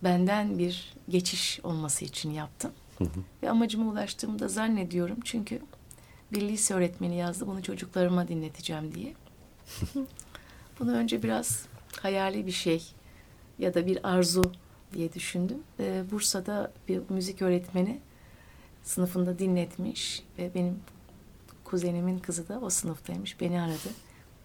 benden bir geçiş olması için yaptım. Ve amacıma ulaştığımı da zannediyorum. Çünkü bir lise öğretmeni yazdı bunu çocuklarıma dinleteceğim diye. bunu önce biraz hayali bir şey ya da bir arzu diye düşündüm. Ee, Bursa'da bir müzik öğretmeni sınıfında dinletmiş ve benim kuzenimin kızı da o sınıftaymış. Beni aradı.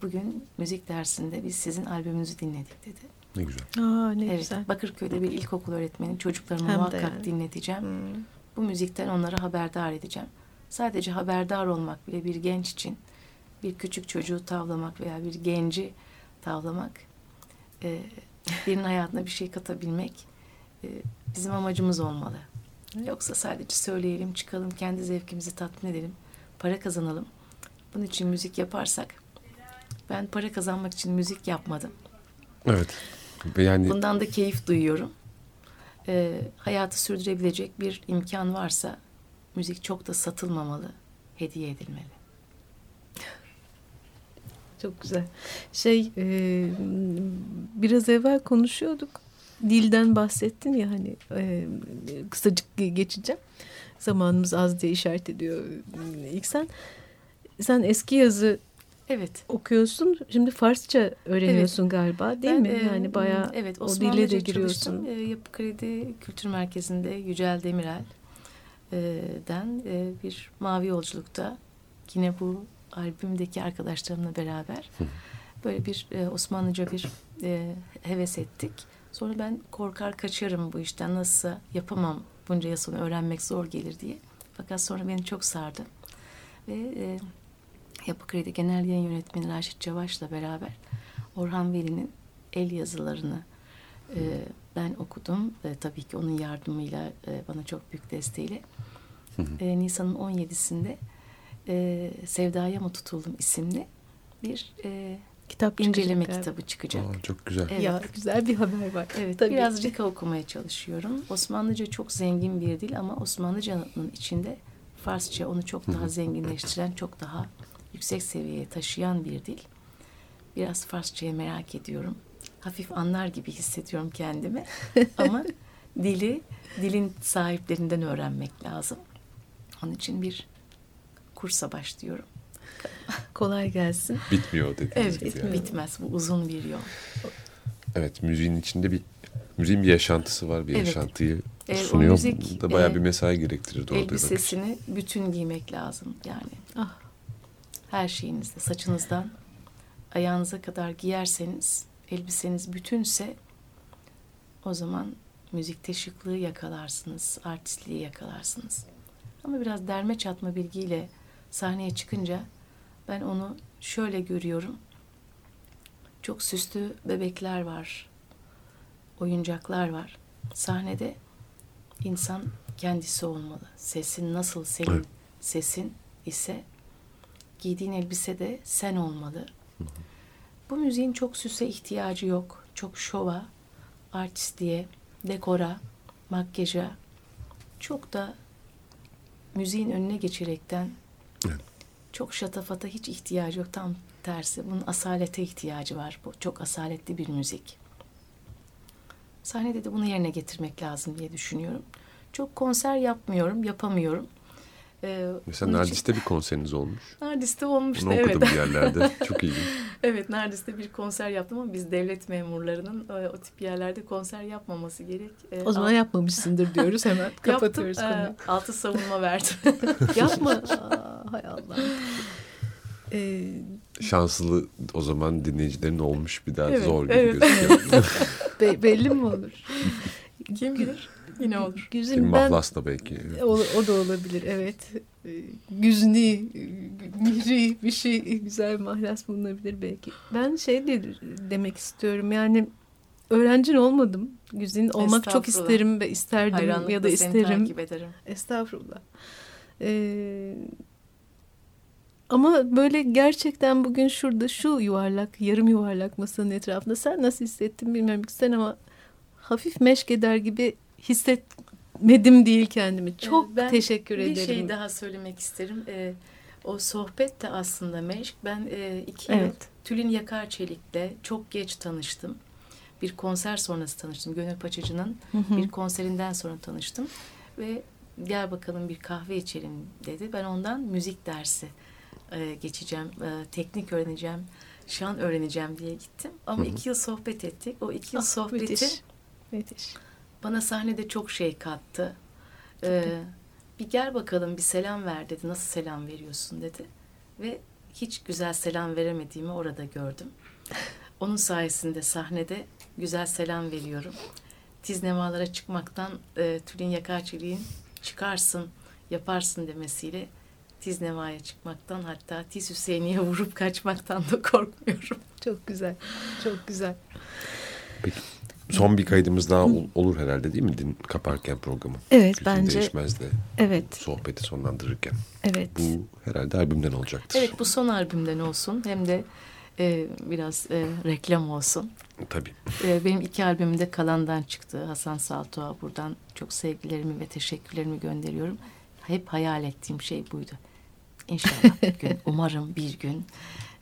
Bugün müzik dersinde biz sizin albümünüzü dinledik dedi. Ne güzel. Aa, ne evet, güzel. Bakırköy'de bir ilkokul öğretmeni çocuklarıma Hem muhakkak yani. dinleteceğim. Hmm. Bu müzikten onları haberdar edeceğim. Sadece haberdar olmak bile bir genç için bir küçük çocuğu tavlamak veya bir genci tavlamak e, birinin hayatına bir şey katabilmek e, bizim amacımız olmalı. Yoksa sadece söyleyelim, çıkalım, kendi zevkimizi tatmin edelim, para kazanalım. Bunun için müzik yaparsak ben para kazanmak için müzik yapmadım. Evet. Ve yani Bundan da keyif duyuyorum. Ee, hayatı sürdürebilecek bir imkan varsa müzik çok da satılmamalı, hediye edilmeli. Çok güzel. Şey e, biraz evvel konuşuyorduk. Dilden bahsettin ya hani e, kısacık geçeceğim. Zamanımız az diye işaret ediyor ilk sen. Sen eski yazı Evet. okuyorsun. Şimdi Farsça öğreniyorsun galiba değil Ben, mi? yani bayağı evet, o dile Osmanlıca de giriyorsun. çalıştım. E, Yapı Kredi Kültür Merkezi'nde Yücel Demirel'den e, bir mavi yolculukta yine bu albümdeki arkadaşlarımla beraber böyle bir e, Osmanlıca bir e, heves ettik. Sonra ben korkar kaçarım bu işten nasıl yapamam bunca yıl sonra öğrenmek zor gelir diye. Fakat sonra beni çok sardı. Ve e, Yapı Kredi Genel Yayın Yönetmeni Raşit Çavaş'la beraber Orhan Veli'nin el yazılarını e, ben okudum. E, tabii ki onun yardımıyla e, bana çok büyük desteğiyle. E, Nisan'ın 17'sinde e, Sevdaya mı tutuldum isimli bir e, Kitap inceleme çıkacak kitabı çıkacak. Aa, çok güzel. Evet. Ya güzel bir haber var. Evet, Tabii. biraz Rika okumaya çalışıyorum. Osmanlıca çok zengin bir dil ama Osmanlıcanın içinde Farsça onu çok daha zenginleştiren, çok daha yüksek seviyeye taşıyan bir dil. Biraz Farsçayı merak ediyorum. Hafif anlar gibi hissediyorum kendimi. ama dili dilin sahiplerinden öğrenmek lazım. Onun için bir kursa başlıyorum. Kolay gelsin. Bitmiyor dediğiniz Evet, gibi. yani. bitmez. Bu uzun bir yol. Evet müziğin içinde bir müziğin bir yaşantısı var. Bir Evet. yaşantıyı E, o Sunuyor müzik, da bayağı e, bir mesai gerektirirdi orada. elbisesini bütün giymek lazım yani. Ah. Her şeyinizde, saçınızdan ayağınıza kadar giyerseniz, elbiseniz bütünse o zaman müzikte şıklığı yakalarsınız, artistliği yakalarsınız. Ama biraz derme çatma bilgiyle sahneye çıkınca ben onu şöyle görüyorum. Çok süslü bebekler var, oyuncaklar var. Sahnede insan kendisi olmalı. Sesin nasıl senin Evet. sesin ise giydiğin elbise de sen olmalı. Bu müziğin çok süse ihtiyacı yok. Çok şova, artistliğe, dekora, makyaja çok da müziğin önüne geçerekten Evet. Çok şatafata hiç ihtiyacı yok. Tam tersi. Bunun asalete ihtiyacı var. Bu çok asaletli bir müzik. Sahnede de bunu yerine getirmek lazım diye düşünüyorum. Çok konser yapmıyorum, yapamıyorum. Ee, Mesela onun için- Nardis'te bir konseriniz olmuş. Nardis'te olmuştu Bunu evet. okudum bir yerlerde. Çok ilginç. evet Nardis'te bir konser yaptım ama biz devlet memurlarının e, o tip yerlerde konser yapmaması gerek. E, O zaman alt- yapmamışsındır diyoruz hemen. Kapatıyoruz yaptım, konuyu. e, altı savunma verdim. Yapma. Hay Allah. Ee, Şanslı o zaman dinleyicilerin olmuş bir daha Evet, zor gibi evet. gözüküyor. be- belli mi olur? Kim bilir? Yine olur. Güzin Kim ben Mahlas da belki. o, o da olabilir evet. Ee, Güzni, miri bir şey güzel mahlas bulunabilir belki. Ben şey de demek istiyorum yani öğrencin olmadım. Güzin olmak çok isterim ve isterdim Hayranlıkla ya da seni isterim. takip ederim. Estağfurullah. Ee, ama böyle gerçekten bugün şurada şu yuvarlak, yarım yuvarlak masanın etrafında sen nasıl hissettin bilmiyorum ki sen ama hafif meşk eder gibi hissetmedim değil kendimi. Çok Ee, ben teşekkür bir ederim. şey daha söylemek isterim. E, o sohbet de aslında meşk. Ben e, iki Evet. yıl Tülin Yakar Çelik'le çok geç tanıştım. Bir konser sonrası tanıştım. Gönül Paçacı'nın bir konserinden sonra tanıştım. Ve gel bakalım bir kahve içelim dedi. Ben ondan müzik dersi e, geçeceğim, e, teknik öğreneceğim, şan öğreneceğim diye gittim. Ama Hı hı. iki yıl sohbet ettik. O iki yıl Ah, sohbeti müthiş. Müthiş. bana sahnede çok şey kattı. Ee, bir gel bakalım bir selam ver dedi. Nasıl selam veriyorsun dedi. Ve hiç güzel selam veremediğimi orada gördüm. Onun sayesinde sahnede güzel selam veriyorum. Tiz nemalara çıkmaktan e, Tülin Yakarçeli'nin çıkarsın, yaparsın demesiyle Tiz Neva'ya çıkmaktan hatta Tiz Hüseyin'e vurup kaçmaktan da korkmuyorum. Çok güzel. Çok güzel. Son bir kaydımız daha ol- olur herhalde değil mi? Din kaparken programı. Evet Güzin bence Değişmez de evet sohbeti sonlandırırken. evet. Bu herhalde albümden olacaktır. Evet bu son albümden olsun hem de e, biraz e, reklam olsun. Tabii. E, benim iki albümüm de Kalan'dan çıktı. Hasan Saltoğa buradan çok sevgilerimi ve teşekkürlerimi gönderiyorum. Hep hayal ettiğim şey buydu. İnşallah bir gün, umarım bir gün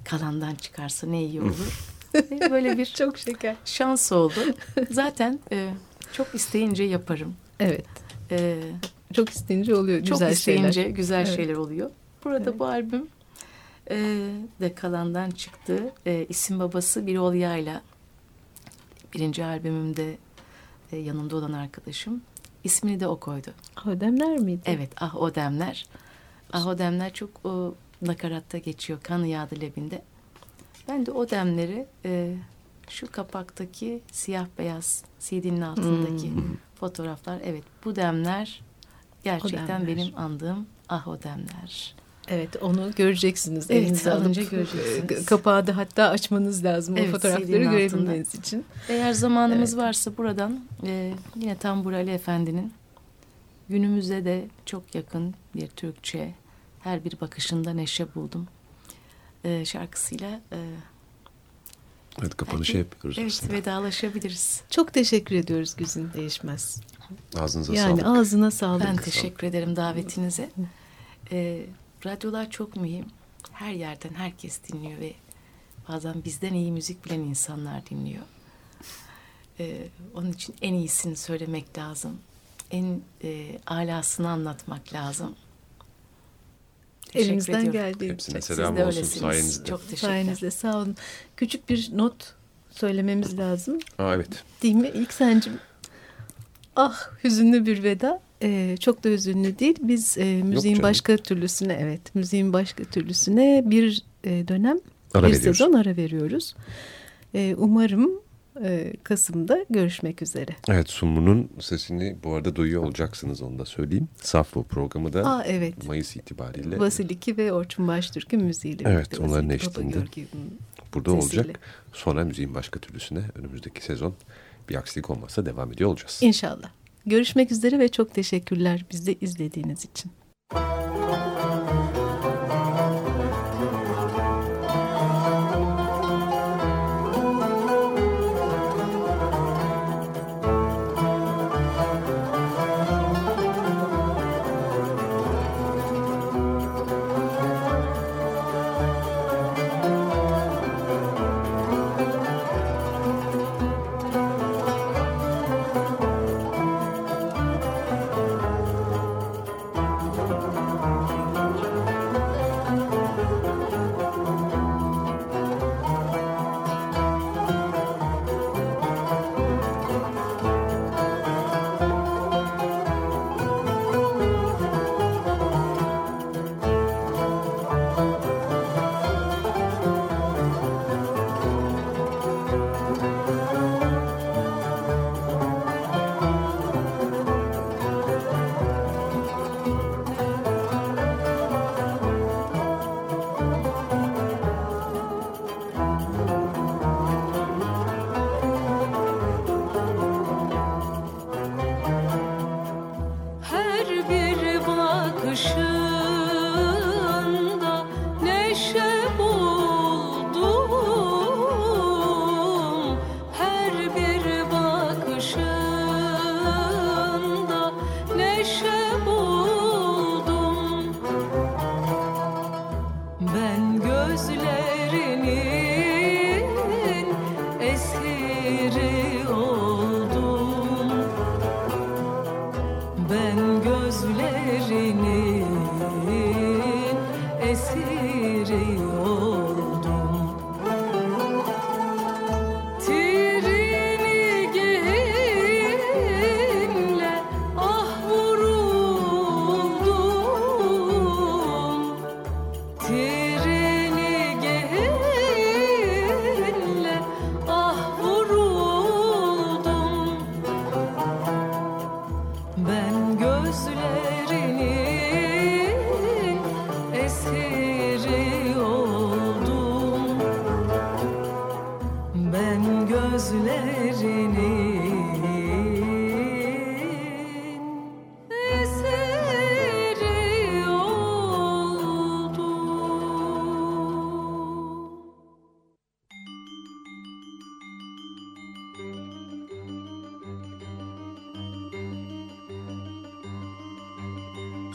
Kalan'dan çıkarsa ne iyi olur. Ve Böyle bir Çok şeker. şans oldu. Zaten e, çok isteyince yaparım. Evet. E, Çok isteyince oluyor çok güzel isteyince şeyler. güzel Evet. şeyler oluyor. Burada Evet. bu albüm e, de kalandan çıktı. E, isim babası bir Olya'yla birinci albümümde e, yanımda olan arkadaşım. İsmini de o koydu. Ödemler miydi? Evet Ah O Demler. Ah O Demler çok o nakaratta geçiyor. Kan yağdı lebinde. Ben de o demleri e, şu kapaktaki siyah beyaz CD'nin altındaki Hmm. fotoğraflar. Evet bu demler gerçekten demler. benim andığım ah o demler. Evet onu göreceksiniz. Evet, elinize alıp, alınca göreceksiniz. e, Kapağı da hatta açmanız lazım Evet, o fotoğrafları görebilmeniz için. Eğer zamanımız varsa buradan e, yine Tambur Ali Efendi'nin günümüze de çok yakın bir Türkçe her bir bakışında neşe buldum e, şarkısıyla e, Evet kapanışı Belki- yapıyoruz evet aslında. vedalaşabiliriz. Çok teşekkür ediyoruz Güzin Değişmez. Ağzınıza Yani sağlık. ağzına sağlık. Ben teşekkür ederim davetinize. E, radyolar çok mühim. Her yerden herkes dinliyor ve bazen bizden iyi müzik bilen insanlar dinliyor. E, onun için en iyisini söylemek lazım. En e, alasını anlatmak lazım. Teşekkür Elimizden ediyorum. geldiği Hepsine Siz selam de olsun öylesiniz. sayenizde. Çok teşekkürler. sayenizde sağ olun. Küçük bir not söylememiz lazım. Aa, evet. Değil mi? İlk sencim Ah hüzünlü bir veda. Ee, çok da hüzünlü değil. Biz e, müziğin başka türlüsüne evet müziğin başka türlüsüne bir e, dönem Ara bir veriyoruz. sezon ara veriyoruz. E, umarım e, Kasım'da görüşmek üzere. Evet Sumru'nun sesini bu arada duyuyor olacaksınız onu da söyleyeyim. Safo programı da Aa evet. Mayıs itibariyle Vasiliki ve Orçun Baştürk'ün müziğiyle. Evet, birlikte. onların eşliğinde. Burada sesiyle. olacak. Sonra müziğin başka türlüsüne önümüzdeki sezon bir aksilik olmazsa devam ediyor olacağız. İnşallah. Görüşmek üzere ve çok teşekkürler bizi izlediğiniz için.